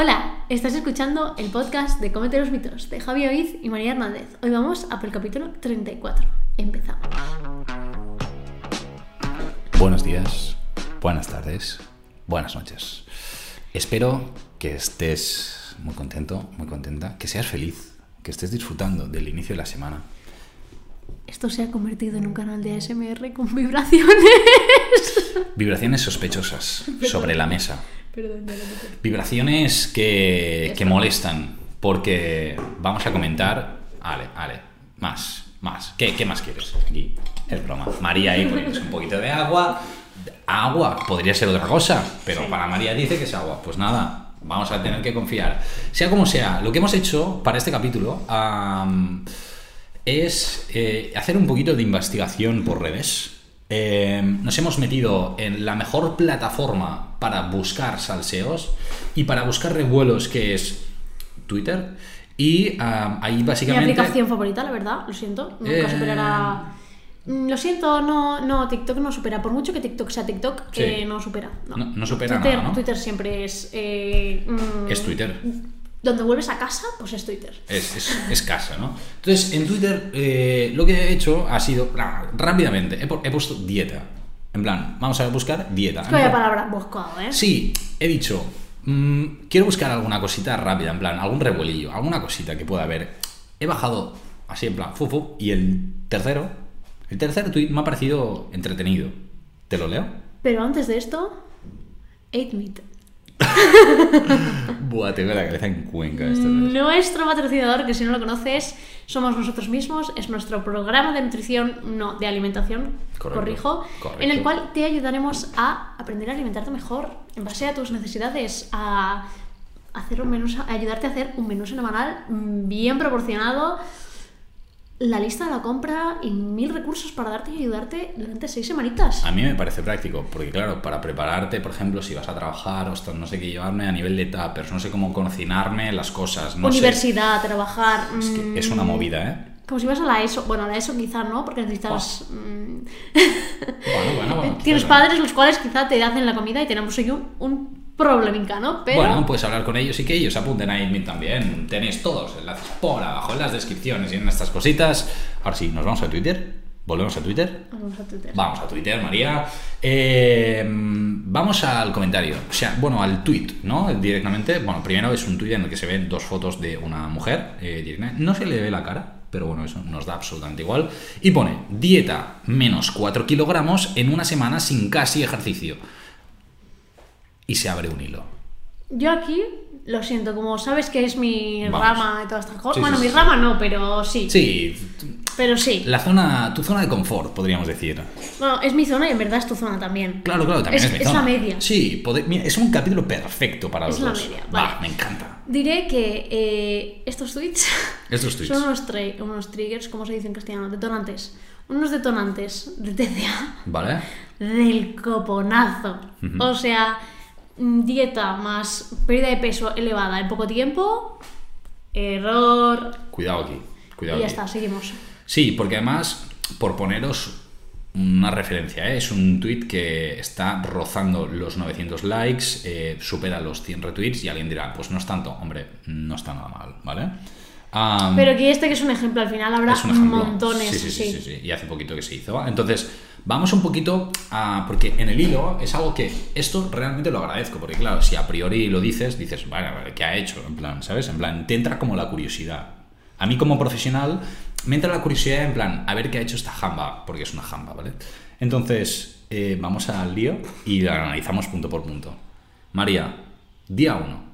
Hola, estás escuchando el podcast de Cómete los mitos de Javi Oiz y María Hernández. Hoy vamos a por el capítulo 34. Empezamos. Buenos días, buenas tardes, buenas noches. Espero que estés muy contento, muy contenta, que seas feliz, que estés disfrutando del inicio de la semana. Esto se ha convertido en un canal de ASMR con vibraciones. Vibraciones sospechosas sobre la mesa. Perdón, meto. Vibraciones que, que molestan, porque vamos a comentar... Ale, ale, más, más. ¿Qué, qué más quieres? Aquí, es broma. María ahí poniéndose un poquito de agua. Agua, podría ser otra cosa, pero Sí. para María dice que es agua. Pues nada, vamos a tener que confiar. Sea como sea, lo que hemos hecho para este capítulo es eh, hacer un poquito de investigación por redes. Eh, nos hemos metido en la mejor plataforma para buscar salseos y para buscar revuelos, que es Twitter. Y am, ahí Mi básicamente... aplicación favorita, la verdad, lo siento. Nunca Eh. superará. Mm, Lo siento, no, no, TikTok no supera. Por mucho que TikTok sea TikTok, Sí. no supera. No, No- no supera Twitter, nada. Twitter siempre es. eh, mm, Es Twitter. Donde vuelves a casa, pues es Twitter. Es, es- es casa, ¿no? Entonces, en Twitter eh, lo que he hecho ha sido, rápidamente, he, pu- he puesto dieta. En plan, vamos a buscar dieta. Es que vaya palabra buscado, ¿eh? Sí, he dicho, mm, quiero buscar alguna cosita rápida, en plan, algún revuelillo, alguna cosita que pueda haber. He bajado así, en plan, fufu, y el tercero, el tercer tweet me ha parecido entretenido. ¿Te lo leo? Pero antes de esto, 8-Meat. Buah, tengo la cabeza en cuenca. Nuestro patrocinador, que si no lo conoces, somos nosotros mismos, es nuestro programa de nutrición, no, de alimentación, Correcto, corrijo, correcto. en el cual te ayudaremos a aprender a alimentarte mejor en base a tus necesidades, a hacer un menú, a ayudarte a hacer un menú semanal bien proporcionado, la lista de la compra y mil recursos para darte y ayudarte durante seis semanitas. A mí me parece práctico, porque claro, para prepararte, por ejemplo, si vas a trabajar, ostras, no sé qué llevarme a nivel de tuppers, no sé cómo cocinarme las cosas, no sé. Universidad, trabajar. Es que mm, es una movida, ¿eh? Como si vas a la ESO. Bueno, a la ESO quizá no, porque necesitas. mm, Bueno, bueno, bueno. Tienes quizás, padres los cuales quizá te hacen la comida y tenemos ahí un, un probleminca, ¿no? Pero. Bueno, puedes hablar con ellos y que ellos apunten a Admin también. Tenéis todos enlaces por abajo en las descripciones y en estas cositas. Ahora sí, nos vamos a Twitter. Volvemos a Twitter. Vamos a Twitter. Vamos a Twitter, María. Eh, vamos al comentario. O sea, bueno, al tweet, ¿no? Directamente. Bueno, primero es un tweet en el que se ven dos fotos de una mujer. eh, no se le ve la cara, pero bueno, eso nos da absolutamente igual. Y pone, dieta menos 4 kilogramos en una semana sin casi ejercicio. Y se abre un hilo. Yo aquí, lo siento, como sabes que es mi Vamos. rama y todas estas cosas. Sí, bueno, sí, mi sí. rama no, pero sí. Sí, Pero sí. la zona, tu zona de confort, podríamos decir. Bueno, es mi zona y en verdad es tu zona también. Claro, claro, también es, Es- mi es zona. la media. Sí, pode- mira, es un capítulo perfecto para Es los la dos. media, Va, me encanta. Diré que eh, estos tweets Estos tweets. son unos, tra- unos triggers, como se dice en castellano, detonantes. Unos detonantes de TCA ¿Vale? del coponazo. O sea, dieta más pérdida de peso elevada en poco tiempo, error. Cuidado aquí. Cuidado Y ya aquí. está, seguimos. Sí, porque además, por poneros una referencia, ¿eh? es un tweet que está rozando los 900 likes, eh, supera los 100 retweets y alguien dirá, pues no es tanto. Hombre, no está nada mal, ¿vale? Pero que este que es un ejemplo, al final habrá montones. Sí sí, sí, sí, sí, Y hace poquito que se hizo. Entonces, vamos un poquito a. Porque en el hilo es algo que. Esto realmente lo agradezco. Porque, claro, si a priori lo dices, dices, bueno, ¿qué ha hecho? En plan, ¿sabes? En plan, te entra como la curiosidad. A mí, como profesional, me entra la curiosidad en plan, a ver qué ha hecho esta jamba. Porque es una jamba, ¿vale? Entonces, eh, vamos al lío y lo analizamos punto por punto. María, día 1.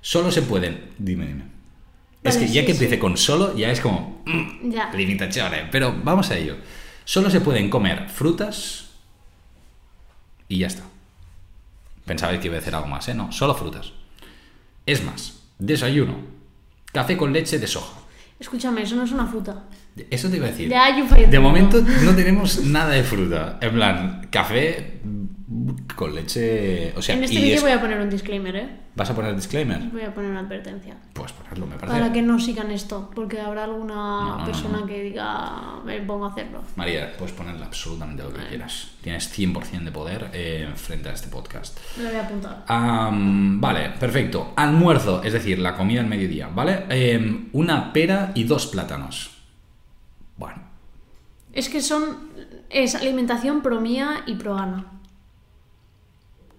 Solo se pueden. Dime, dime. es Vale, que ya sí, que sí. empiece con solo, ya es como. mm, Ya. limitazione. Pero vamos a ello. Solo se pueden comer frutas y ya está. Pensabais que iba a hacer algo más, ¿eh? No, solo frutas. Es más, desayuno. Café con leche de soja. Escúchame, eso no es una fruta. Eso te iba a decir. Ya De momento no tenemos nada de fruta. En plan, café. Con leche. O sea, en este vídeo es- voy a poner un disclaimer, ¿eh? ¿Vas a poner disclaimer? Voy a poner una advertencia. Pues ponerlo, me parece. Para que no sigan esto, porque habrá alguna no, no, persona no. que diga, me pongo a hacerlo. María, puedes ponerle absolutamente lo que quieras. Tienes 100% de poder eh, frente a este podcast. Me lo voy a apuntar. Vale, perfecto. Almuerzo, es decir, la comida al mediodía, ¿vale? Em, una pera y dos plátanos. Bueno, Es que son. Es alimentación pro mía y pro Ana.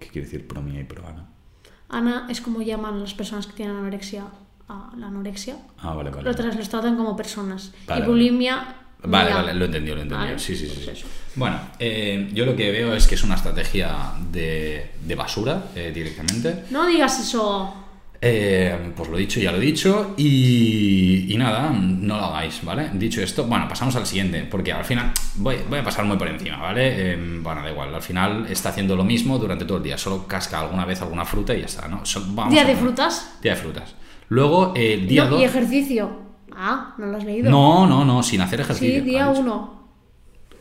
¿Qué quiere decir pro mía y pro Ana? Ana es como llaman las personas que tienen anorexia a la anorexia. Ah, vale, vale. Los tratan como personas. Vale, y bulimia. Vale, mía. vale, lo he entendido, lo. Vale, Sí, sí, sí. pues. Bueno, eh, yo lo que veo es que es una estrategia de, de basura eh, directamente. No digas eso. Eh, pues lo dicho, ya lo he dicho. Y, y nada, no lo hagáis, ¿vale? Dicho esto, bueno, pasamos al siguiente, porque al final voy, voy a pasar muy por encima, ¿vale? Eh, bueno, da igual, al final está haciendo lo mismo durante todo el día, solo casca alguna vez alguna fruta y ya está, ¿no? So- vamos Día de frutas. Día de frutas. Luego, eh, día No, 2. y ejercicio. Ah, no lo has leído. No, no, no, sin hacer ejercicio. Sí, día ha dicho. 1.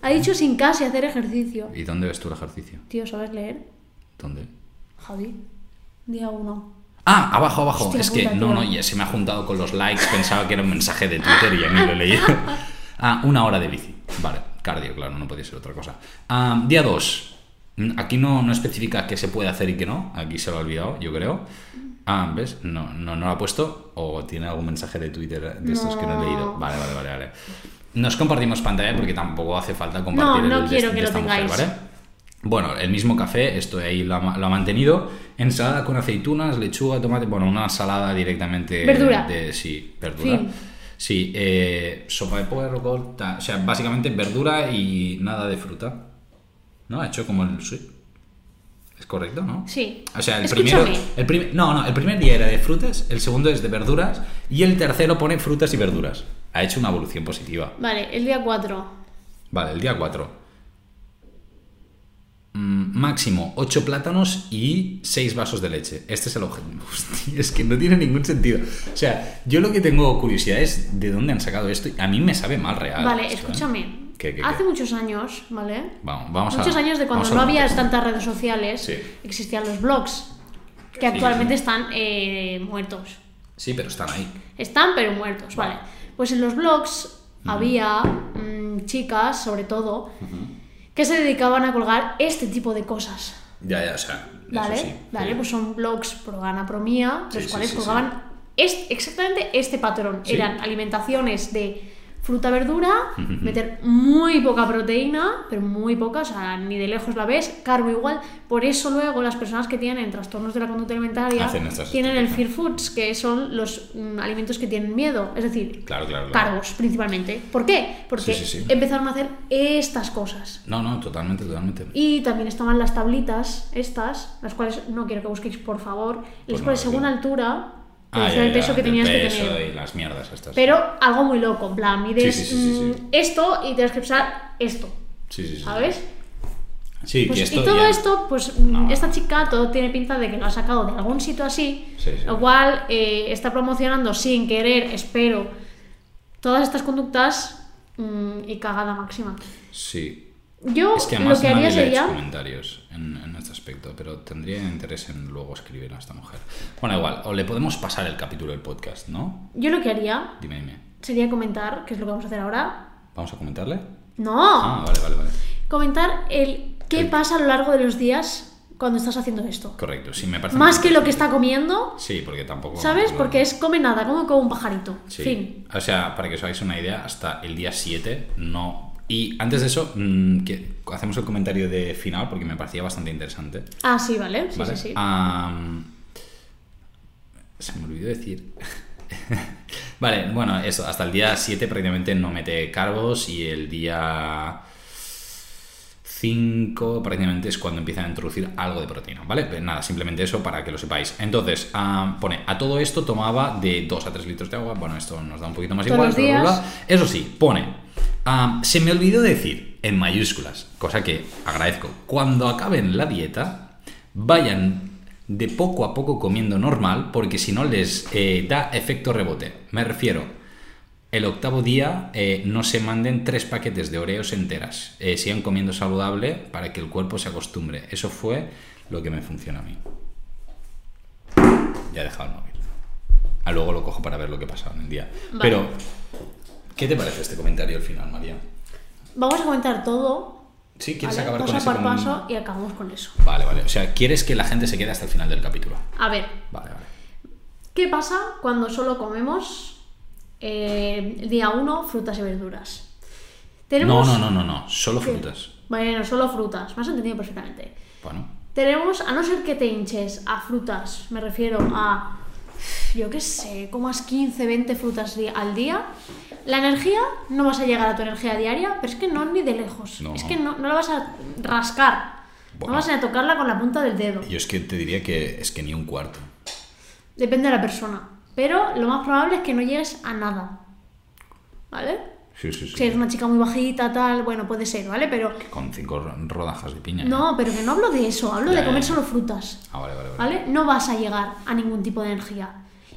Ha dicho sin casi hacer ejercicio. ¿Y dónde ves tú el ejercicio? Tío, ¿sabes leer? ¿Dónde? Javi. Día 1. Ah, abajo, abajo. Hostia es que no, no, ya se me ha juntado con los likes, pensaba que era un mensaje de Twitter y ya ni lo he leído. Ah, una hora de bici. Vale, cardio, claro, no podía ser otra cosa. Ah, día 2. Aquí no, no especifica qué se puede hacer y qué no. Aquí se lo ha olvidado, yo creo. Ah, ¿ves? No, no, no lo ha puesto. O tiene algún mensaje de Twitter de estos que no he leído. No. Vale, vale, vale, vale. Nos compartimos pantalla porque tampoco hace falta compartir No, no el de- quiero de que lo esta mujer, tengáis. ¿vale? Bueno, el mismo café, esto ahí lo ha, lo ha mantenido. Ensalada con aceitunas, lechuga, tomate. Bueno, una ensalada directamente. Verdura. De, sí, verdura. Fin. Sí, eh, sopa de puerro, o sea, básicamente verdura y nada de fruta. ¿No? Ha hecho como el. Sí. ¿Es correcto, no? Sí. O sea, el Escúchame. primero. El prim- no, no, el primer día era de frutas, el segundo es de verduras y el tercero pone frutas y verduras. Ha hecho una evolución positiva. Vale, el día 4. Vale, el día 4. Máximo 8 plátanos y 6 vasos de leche. Este es el objetivo. Hostia, es que no tiene ningún sentido. O sea, yo lo que tengo curiosidad es de dónde han sacado esto. A mí me sabe mal real. Vale, esto, ¿eh? escúchame. ¿Qué, qué, Hace muchos años, ¿vale? Vamos, vamos a- muchos años de cuando no había tantas redes sociales, Sí. existían los blogs, que actualmente están eh, muertos. Sí, pero están ahí. Están, pero muertos, vale. Pues en los blogs había mm, chicas, sobre todo, que se dedicaban a colgar este tipo de cosas. Ya, ya, o sea. ¿Vale? Eso sí. Vale, Sí. pues son blogs pro Ana, pro mía, los sí, cuales colgaban exactamente este patrón. Eran alimentaciones de fruta, verdura, meter muy poca proteína, pero muy poca, o sea, ni de lejos la ves, carbo igual. Por eso luego las personas que tienen trastornos de la conducta alimentaria tienen el fear foods, que son los mm, alimentos que tienen miedo, es decir, Claro, claro, claro. carbos principalmente. ¿Por qué? Porque Sí, sí, sí. empezaron a hacer estas cosas. No, no, totalmente, totalmente. Y también estaban las tablitas, estas, las cuales no quiero que busquéis, por favor, las Pues no, cuales según altura Ah, ya, el peso que tenías peso que tener. y las mierdas estas. Pero algo muy loco, en plan, mides Sí, sí, mm, esto y tienes que pesar esto, Sí, sí, sí. ¿sabes? Sí, Pues, que esto y todo ya- esto, pues mm, No. esta chica todo tiene pinta de que lo ha sacado de algún sitio así, Sí, sí. lo cual eh, está promocionando sin querer, espero, todas estas conductas mm, y cagada máxima. Sí. Yo Es que lo además que haría nadie le ha hecho sería... comentarios en, en este aspecto, pero tendría interés en luego escribir a esta mujer. Bueno, igual, o le podemos pasar el capítulo del podcast, ¿no? Yo lo que haría Dime, dime. sería comentar, que es lo que vamos a hacer ahora. ¿Vamos a comentarle? No, Ah, vale, vale, vale. comentar el qué El- pasa a lo largo de los días cuando estás haciendo esto. Correcto, sí, me parece. Más que lo que está comiendo, Sí, porque tampoco. ¿sabes? no- Porque es come nada, come como un pajarito. Sí. Fin. O sea, para que os hagáis una idea, hasta el día 7 no. Y antes de eso, mm, que hacemos el comentario de final porque me parecía bastante interesante. Ah, sí, vale. Sí, ¿vale? sí, sí. Se me olvidó decir. vale, bueno, eso, hasta el día 7 prácticamente no mete carbos y el día 5 prácticamente es cuando empiezan a introducir algo de proteína, ¿vale? Pues nada, simplemente eso para que lo sepáis. Entonces, pone, a todo esto tomaba de 2 a 3 litros de agua, bueno, esto nos da un poquito más Todos igual, los bla, bla, días. bla. Eso sí, pone, am, se me olvidó decir en mayúsculas, cosa que agradezco, cuando acaben la dieta, vayan de poco a poco comiendo normal, porque si no les eh, da efecto rebote. Me refiero, el octavo día eh, no se manden tres paquetes de oreos enteras. Eh, sigan comiendo saludable para que el cuerpo se acostumbre. Eso fue lo que me funciona a mí. Ya he dejado el móvil. Ah, luego lo cojo para ver lo que ha pasado en el día. Vale. Pero, ¿qué te parece este comentario al final, María? Vamos a comentar todo. Sí, ¿quieres ¿vale? acabar paso con ese por com- paso y acabamos con eso. Vale, vale. O sea, ¿quieres que la gente se quede hasta el final del capítulo? A ver, Vale, vale. ¿qué pasa cuando solo comemos eh, el día 1 frutas y verduras? No, Tenemos... no, no, no, no. Solo ¿Qué? frutas. Bueno, solo frutas. Me has entendido perfectamente. Bueno, Tenemos, a no ser que te hinches a frutas, me refiero a, yo qué sé, comas 15, 20 frutas al día, la energía, no vas a llegar a tu energía diaria, pero es que no ni de lejos. No. Es que no, no la vas a rascar. Bueno. No vas a tocarla con la punta del dedo. yo es que te diría que es que ni un cuarto. Depende de la persona. Pero lo más probable es que no llegues a nada. ¿Vale? Sí, sí, sí. Si eres una chica muy bajita, tal, bueno, puede ser, ¿vale? Pero Con cinco rodajas de piña. ¿eh? no, pero que no hablo de eso, hablo Ya, de comer ya. solo frutas. Ah, vale, vale, vale. ¿vale? No vas a llegar a ningún tipo de energía.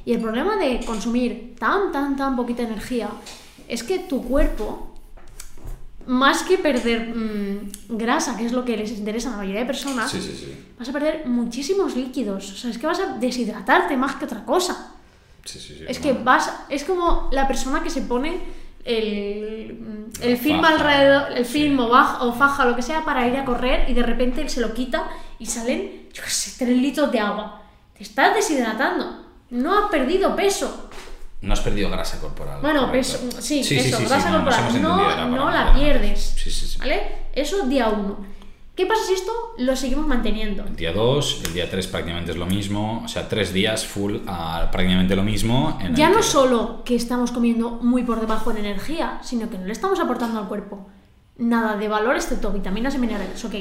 Y el problema de consumir tan, tan, tan poquita energía es que tu cuerpo, más que perder mm, grasa, que es lo que les interesa a la mayoría de personas, Sí, sí, sí. vas a perder muchísimos líquidos. O sea, es que vas a deshidratarte más que otra cosa. Sí, sí, sí. Es que bueno. vas, es como la persona que se pone el, el film faja, alrededor, el sí. film o, baj- o faja, lo que sea, para ir a correr y de repente se lo quita y salen, yo qué sé, 3 litros de agua. Te estás deshidratando. No has perdido peso. No has perdido grasa corporal. Bueno, correcto. peso, sí, eso, grasa no, nos hemos corporal. No, no la pierdes. Sí, sí, sí. ¿Vale? Eso día uno. ¿Qué pasa si esto lo seguimos manteniendo? El día 2, el día 3 prácticamente es lo mismo. O sea, tres días full a prácticamente lo mismo. en Ya no que- solo que estamos comiendo muy por debajo en energía, sino que no le estamos aportando al cuerpo nada de valor excepto vitaminas y minerales, ok.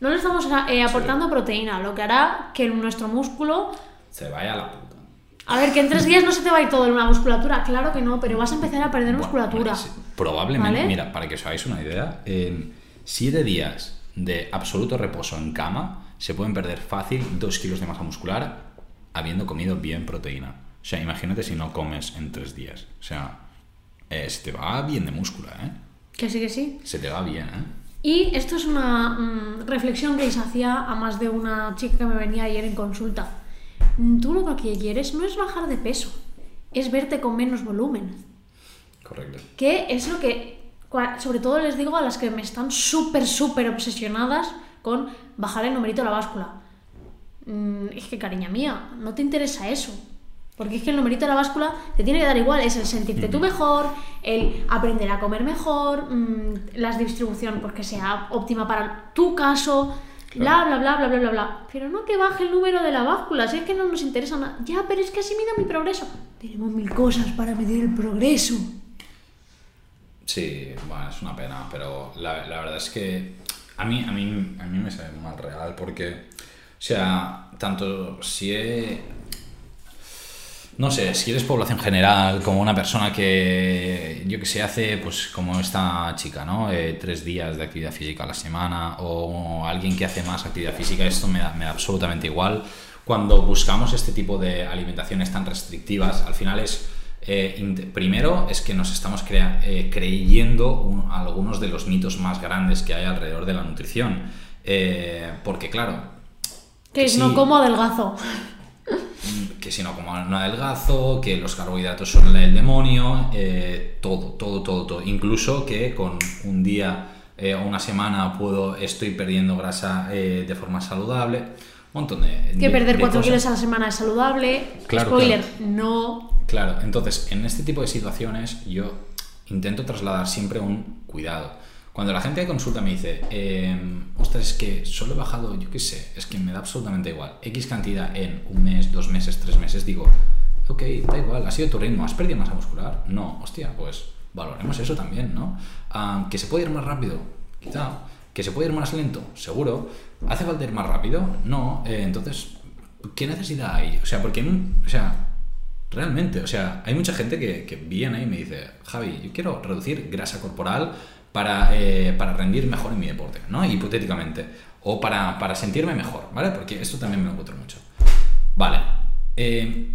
No le estamos eh, aportando proteína, lo que hará que nuestro músculo... Se vaya a la. A ver, que en tres días no se te va a ir todo en una musculatura, claro que no, pero vas a empezar a perder Bueno, musculatura. Probablemente, ¿Vale? mira, para que os hagáis una idea, en 7 días de absoluto reposo en cama se pueden perder fácil 2 kilos de masa muscular habiendo comido bien proteína. O sea, imagínate si no comes en 3 días. O sea, eh, se te va bien de músculo, ¿eh? Que sí, que sí. Se te va bien, ¿eh? Y esto es una mm, reflexión que les hacía a más de una chica que me venía ayer en consulta. Tú lo que quieres no es bajar de peso, es verte con menos volumen. Correcto. Que es lo que, sobre todo les digo a las que me están súper, súper obsesionadas con bajar el numerito de la báscula. Mm, es que, cariña mía, no te interesa eso. Porque es que el numerito de la báscula te tiene que dar igual, es el sentirte tú mejor, el aprender a comer mejor, mm, la distribución porque sea óptima para tu caso, bla, bla, bla, bla, bla, bla, bla. Pero no que baje el número de la báscula, si es que no nos interesa nada. Ya, pero es que así mira mi progreso. Tenemos mil cosas para medir el progreso. Sí, bueno, es una pena, pero la, la verdad es que a mí, a, mí, a mí me sabe mal real porque, o sea, tanto si he... No sé, si eres población general, como una persona que, yo que sé, hace, pues como esta chica, ¿no? Eh, tres días de actividad física a la semana, o alguien que hace más actividad física, esto me da, me da absolutamente igual. Cuando buscamos este tipo de alimentaciones tan restrictivas, al final es, eh, primero, es que nos estamos crea- eh, creyendo un- algunos de los mitos más grandes que hay alrededor de la nutrición. Eh, porque, claro, Que Que no sí. como adelgazo. Que si no como no adelgazo, que los carbohidratos son el demonio, eh, todo, todo, todo, todo. Incluso que con un día eh, o una semana puedo, estoy perdiendo grasa eh, de forma saludable. Un montón de. Que de- perder de 4 cosas. kilos a la semana es saludable. Claro, Spoiler, claro. no. Claro, entonces en este tipo de situaciones yo intento trasladar siempre un cuidado. Cuando la gente de consulta me dice, eh, ostras, es que solo he bajado, yo qué sé, es que me da absolutamente igual, X cantidad en un mes, dos meses, tres meses, digo, ok, da igual, ha sido tu ritmo, ¿has perdido masa muscular? No, hostia, pues valoremos eso también, ¿no? ¿Que se puede ir más rápido? Quizá. ¿Que se puede ir más lento? Seguro. ¿Hace falta ir más rápido? No. Eh, entonces, ¿qué necesidad hay? O sea, porque, o sea, Realmente, o sea, hay mucha gente que, que viene y me dice, Javi, yo quiero reducir grasa corporal para, eh, para rendir mejor en mi deporte, ¿no? Hipotéticamente. O para, para sentirme mejor, ¿vale? Porque esto también me lo encuentro mucho. Vale. eh,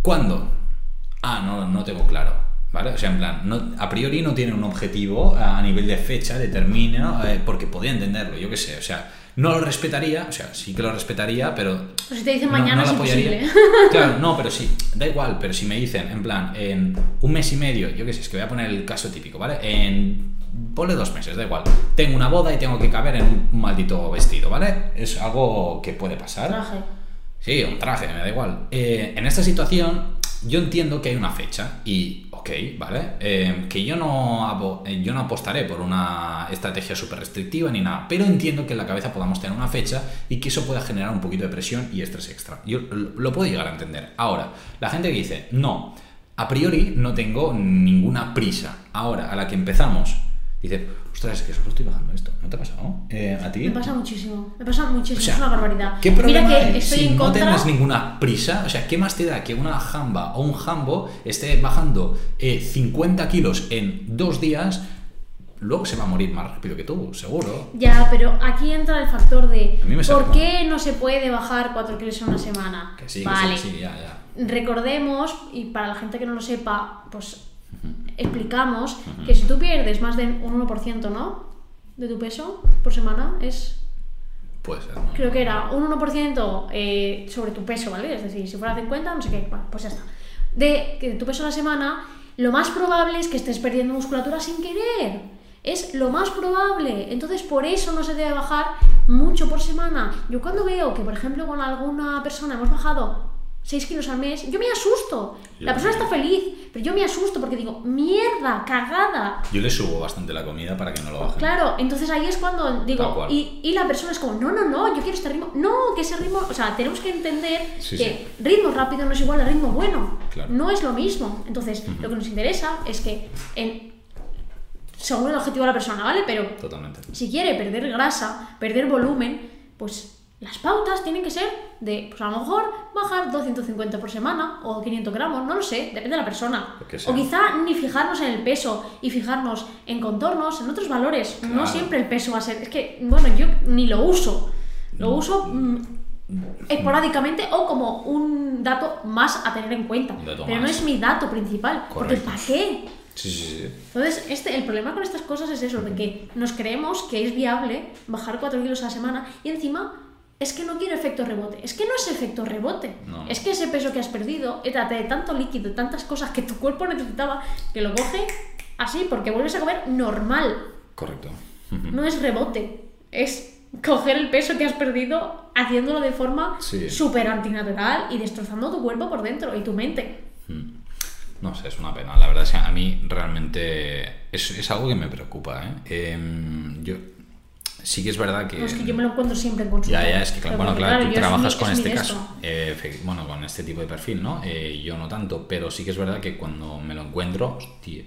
¿Cuándo? Ah, no, no tengo claro. ¿Vale? O sea, en plan, no, a priori no tiene un objetivo a nivel de fecha, determina, eh, porque podría entenderlo, yo qué sé, o sea, no lo respetaría, o sea, sí que lo respetaría, pero... Pues si te dicen no- mañana no es imposible. Claro, no, pero sí, da igual, pero si me dicen, en plan, en un mes y medio, yo qué sé, es que voy a poner el caso típico, ¿vale? En... Ponle dos meses, da igual. Tengo una boda y tengo que caber en un maldito vestido, ¿vale? Es algo que puede pasar. Traje. Sí, un traje, me da igual. Eh, en esta situación, yo entiendo que hay una fecha y, ok, ¿vale? Eh, que yo no, eh, yo no apostaré por una estrategia súper restrictiva ni nada, pero entiendo que en la cabeza podamos tener una fecha y que eso pueda generar un poquito de presión y estrés extra. Yo lo puedo llegar a entender. Ahora, la gente que dice, no, a priori no tengo ninguna prisa. Ahora, a la que empezamos, dice, ostras, es que solo estoy bajando esto. ¿No te ha pasado? Eh, ¿A ti? Me pasa muchísimo. Me pasa muchísimo. O sea, es una barbaridad. ¿Qué problema Mira que estoy si en no contra. tienes ninguna prisa? O sea, ¿qué más te da que una jamba o un jambo esté bajando eh, 50 kilos en dos días? Luego se va a morir más rápido que tú, seguro. Ya, pero aquí entra el factor de ¿por mal. qué no se puede bajar 4 kilos en una semana? Que sí, que vale. sí, sí, ya, ya. Recordemos, y para la gente que no lo sepa, pues explicamos que si tú pierdes más de un 1%, ¿no? De tu peso por semana, es Puede ser. ¿no? creo que era un 1% eh, sobre tu peso, ¿vale? Es decir, si fuera 50, no sé qué, bueno, pues ya está. De, de tu peso a la semana, lo más probable es que estés perdiendo musculatura sin querer. Es lo más probable. Entonces, por eso no se debe bajar mucho por semana. Yo cuando veo que, por ejemplo, con alguna persona hemos bajado 6 kilos al mes, yo me asusto. Yo La persona está feliz, pero yo me asusto porque digo, mierda, cagada. Yo le subo bastante la comida para que no lo baje. Claro, entonces ahí es cuando digo, y, y la persona es como, no, no, no, yo quiero este ritmo. No, que ese ritmo, o sea, tenemos que entender Sí, que ritmo rápido no es igual a ritmo bueno. Claro. No es lo mismo. Entonces, lo que nos interesa es que, en, según el objetivo de la persona, ¿vale? Pero Totalmente. si quiere perder grasa, perder volumen, pues las pautas tienen que ser de, pues a lo mejor bajar 250 por semana o 500 gramos, no lo sé, depende de la persona. O quizá ni fijarnos en el peso y fijarnos en contornos, en otros valores. No siempre el peso va a ser. Es que, bueno, yo ni lo uso. Lo uso mm, esporádicamente o como un dato más a tener en cuenta. Pero no es mi dato principal. Porque Correcto. ¿para qué? Sí, sí, sí. Entonces, este, el problema con estas cosas es eso, de que nos creemos que es viable bajar 4 kilos a la semana y encima es que no quiero efecto rebote. Es que no es efecto rebote. No. Es que ese peso que has perdido, trata de tanto líquido, tantas cosas que tu cuerpo necesitaba, que lo coge así porque vuelves a comer normal. Correcto. No es rebote, es coger el peso que has perdido haciéndolo de forma Sí. súper antinatural y destrozando tu cuerpo por dentro y tu mente. No sé, es una pena. La verdad es que a mí realmente es, es algo que me preocupa. ¿eh? Em, yo sí que es verdad que... No, es que yo me lo encuentro siempre en consulta. Ya, ya, es que claro, bueno, claro, tú es trabajas con es este caso, eh, bueno, con este tipo de perfil, ¿no? Eh, yo no tanto, pero sí que es verdad que cuando me lo encuentro, hostia,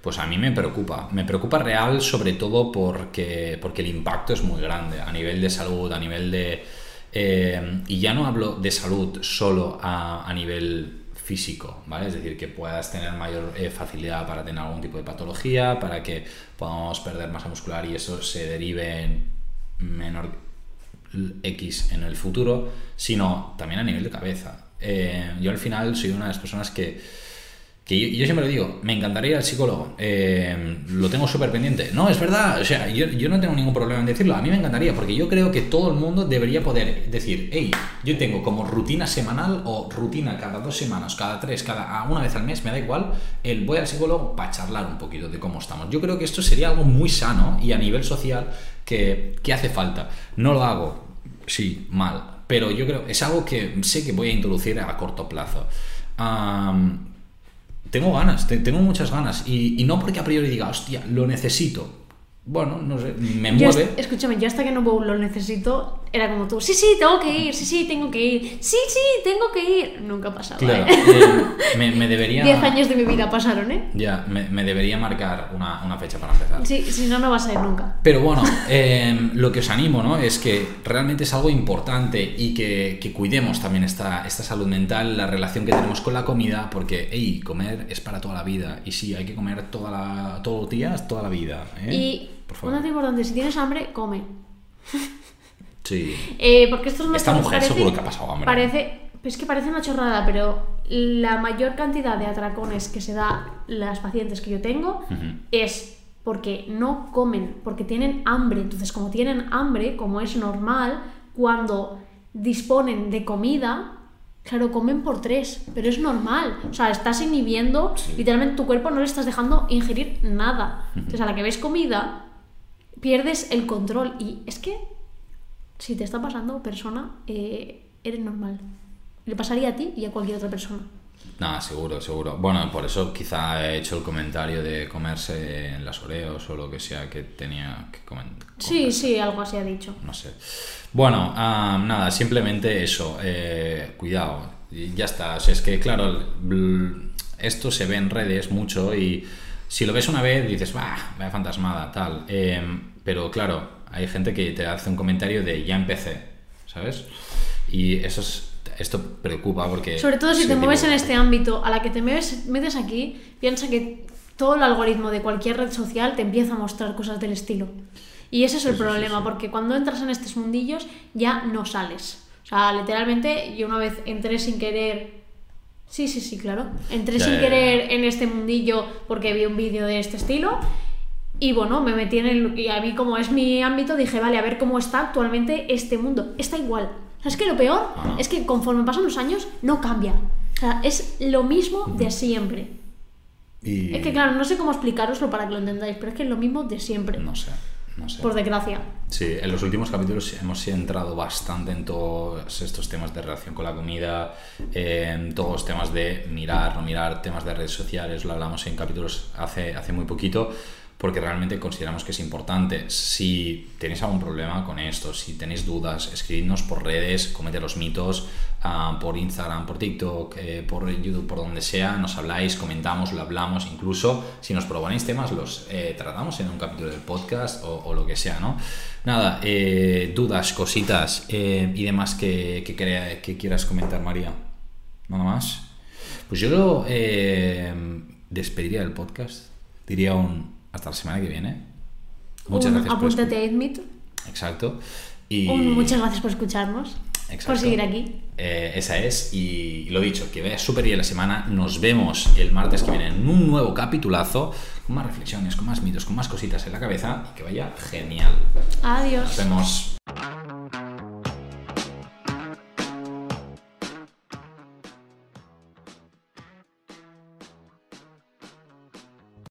pues a mí me preocupa. Me preocupa real sobre todo porque, porque el impacto es muy grande a nivel de salud, a nivel de... eh, y ya no hablo de salud solo a, a nivel físico, ¿vale? Es decir, que puedas tener mayor eh, facilidad para tener algún tipo de patología, para que podamos perder masa muscular y eso se derive en menor X en el futuro, sino también a nivel de cabeza. Eh, yo al final soy una de las personas que, que yo, yo siempre digo, me encantaría ir al psicólogo, eh, lo tengo súper pendiente. No, es verdad, o sea, yo, no tengo ningún problema en decirlo, a mí me encantaría, porque yo creo que todo el mundo debería poder decir, hey, yo tengo como rutina semanal o rutina cada dos semanas, cada tres, cada una vez al mes, me da igual, el voy al psicólogo para charlar un poquito de cómo estamos. Yo creo que esto sería algo muy sano y a nivel social que, que hace falta. No lo hago, sí, mal, pero yo creo es algo que sé que voy a introducir a corto plazo. Am, tengo ganas, te- tengo muchas ganas. Y, y no porque a priori diga, hostia, lo necesito. Bueno, no sé, me Yo mueve. escúchame, yo hasta que no lo necesito, era como tú, sí, sí, tengo que ir, sí, sí, tengo que ir, sí, sí, tengo que ir. Nunca pasaba. Claro, ¿eh? eh, me, me debería. Diez años de mi vida pasaron, ¿eh? Ya, me, me debería marcar una, una fecha para empezar. Sí, si no, no vas a ir nunca. Pero bueno, eh, lo que os animo, ¿no? Es que realmente es algo importante y que, que cuidemos también esta, esta salud mental, la relación que tenemos con la comida, porque, hey, comer es para toda la vida. Y sí, hay que comer toda la, todos los días, toda la vida. ¿eh? Y Por favor. importante, si tienes hambre, come. Sí. Eh, porque esto es una Esta mujer parece- seguro que ha pasado hambre. Parece, es que parece una chorrada, pero la mayor cantidad de atracones que se da las pacientes que yo tengo es porque no comen, porque tienen hambre. Entonces, como tienen hambre, como es normal, cuando disponen de comida, claro, comen por tres, pero es normal. O sea, estás inhibiendo, Sí. literalmente tu cuerpo no le estás dejando ingerir nada. Entonces, a la que ves comida, pierdes el control. Y es que, si te está pasando, persona, eh, eres normal. Le pasaría a ti y a cualquier otra persona. Nada, seguro, seguro. Bueno, por eso quizá he hecho el comentario de comerse en las Oreos o lo que sea que tenía que comer. Sí, sí, algo así ha dicho. No sé. Bueno, ah, nada, simplemente eso. eh, cuidado. Ya está. O sea, es que, claro, esto se ve en redes mucho y si lo ves una vez dices, va, vaya fantasmada, tal. Eh, pero claro, hay gente que te hace un comentario de ya empecé, ¿sabes? Y eso es, esto preocupa porque... Sobre todo si te mueves en este ámbito, a la que te metes, metes aquí, piensa que todo el algoritmo de cualquier red social te empieza a mostrar cosas del estilo. Y ese es el Sí, sí, sí, problema, sí. porque cuando entras en estos mundillos ya no sales. O sea, literalmente yo una vez entré sin querer... Sí, sí, sí, claro. Entré sin querer en este mundillo porque vi un vídeo de este estilo. Y bueno, me metí en el... Y a mí como es mi ámbito, dije, vale, a ver cómo está actualmente este mundo. Está igual. O sea, es que lo peor Ah. es que conforme pasan los años no cambia. O sea, es lo mismo de siempre. Y- Es que claro, no sé cómo explicaroslo para que lo entendáis, pero es que es lo mismo de siempre. No sé, no sé. Por desgracia. Sí, en los últimos capítulos hemos entrado bastante en todos estos temas de relación con la comida, en todos los temas de mirar, no mirar, temas de redes sociales, lo hablamos en capítulos hace, hace muy poquito, porque realmente consideramos que es importante. Si tenéis algún problema con esto, si tenéis dudas, escribidnos por redes, comete los mitos, ah, por Instagram, por TikTok, eh, por YouTube, por donde sea, nos habláis, comentamos, lo hablamos, incluso si nos proponéis temas, los eh, tratamos en un capítulo del podcast o, lo que sea, ¿no? Nada, eh, dudas, cositas y demás que, que, quieras comentar, María. Nada más. Pues yo lo despediría del podcast. Diría un hasta la semana que viene. Muchas Un gracias por apúntate a Admit. Exacto. Y Un muchas gracias por escucharnos. Exacto. Por seguir aquí. Eh, esa es, y lo dicho, que vaya súper bien la semana. Nos vemos el martes que viene en un nuevo capitulazo, con más reflexiones, con más mitos, con más cositas en la cabeza, y que vaya genial. Adiós. Nos vemos.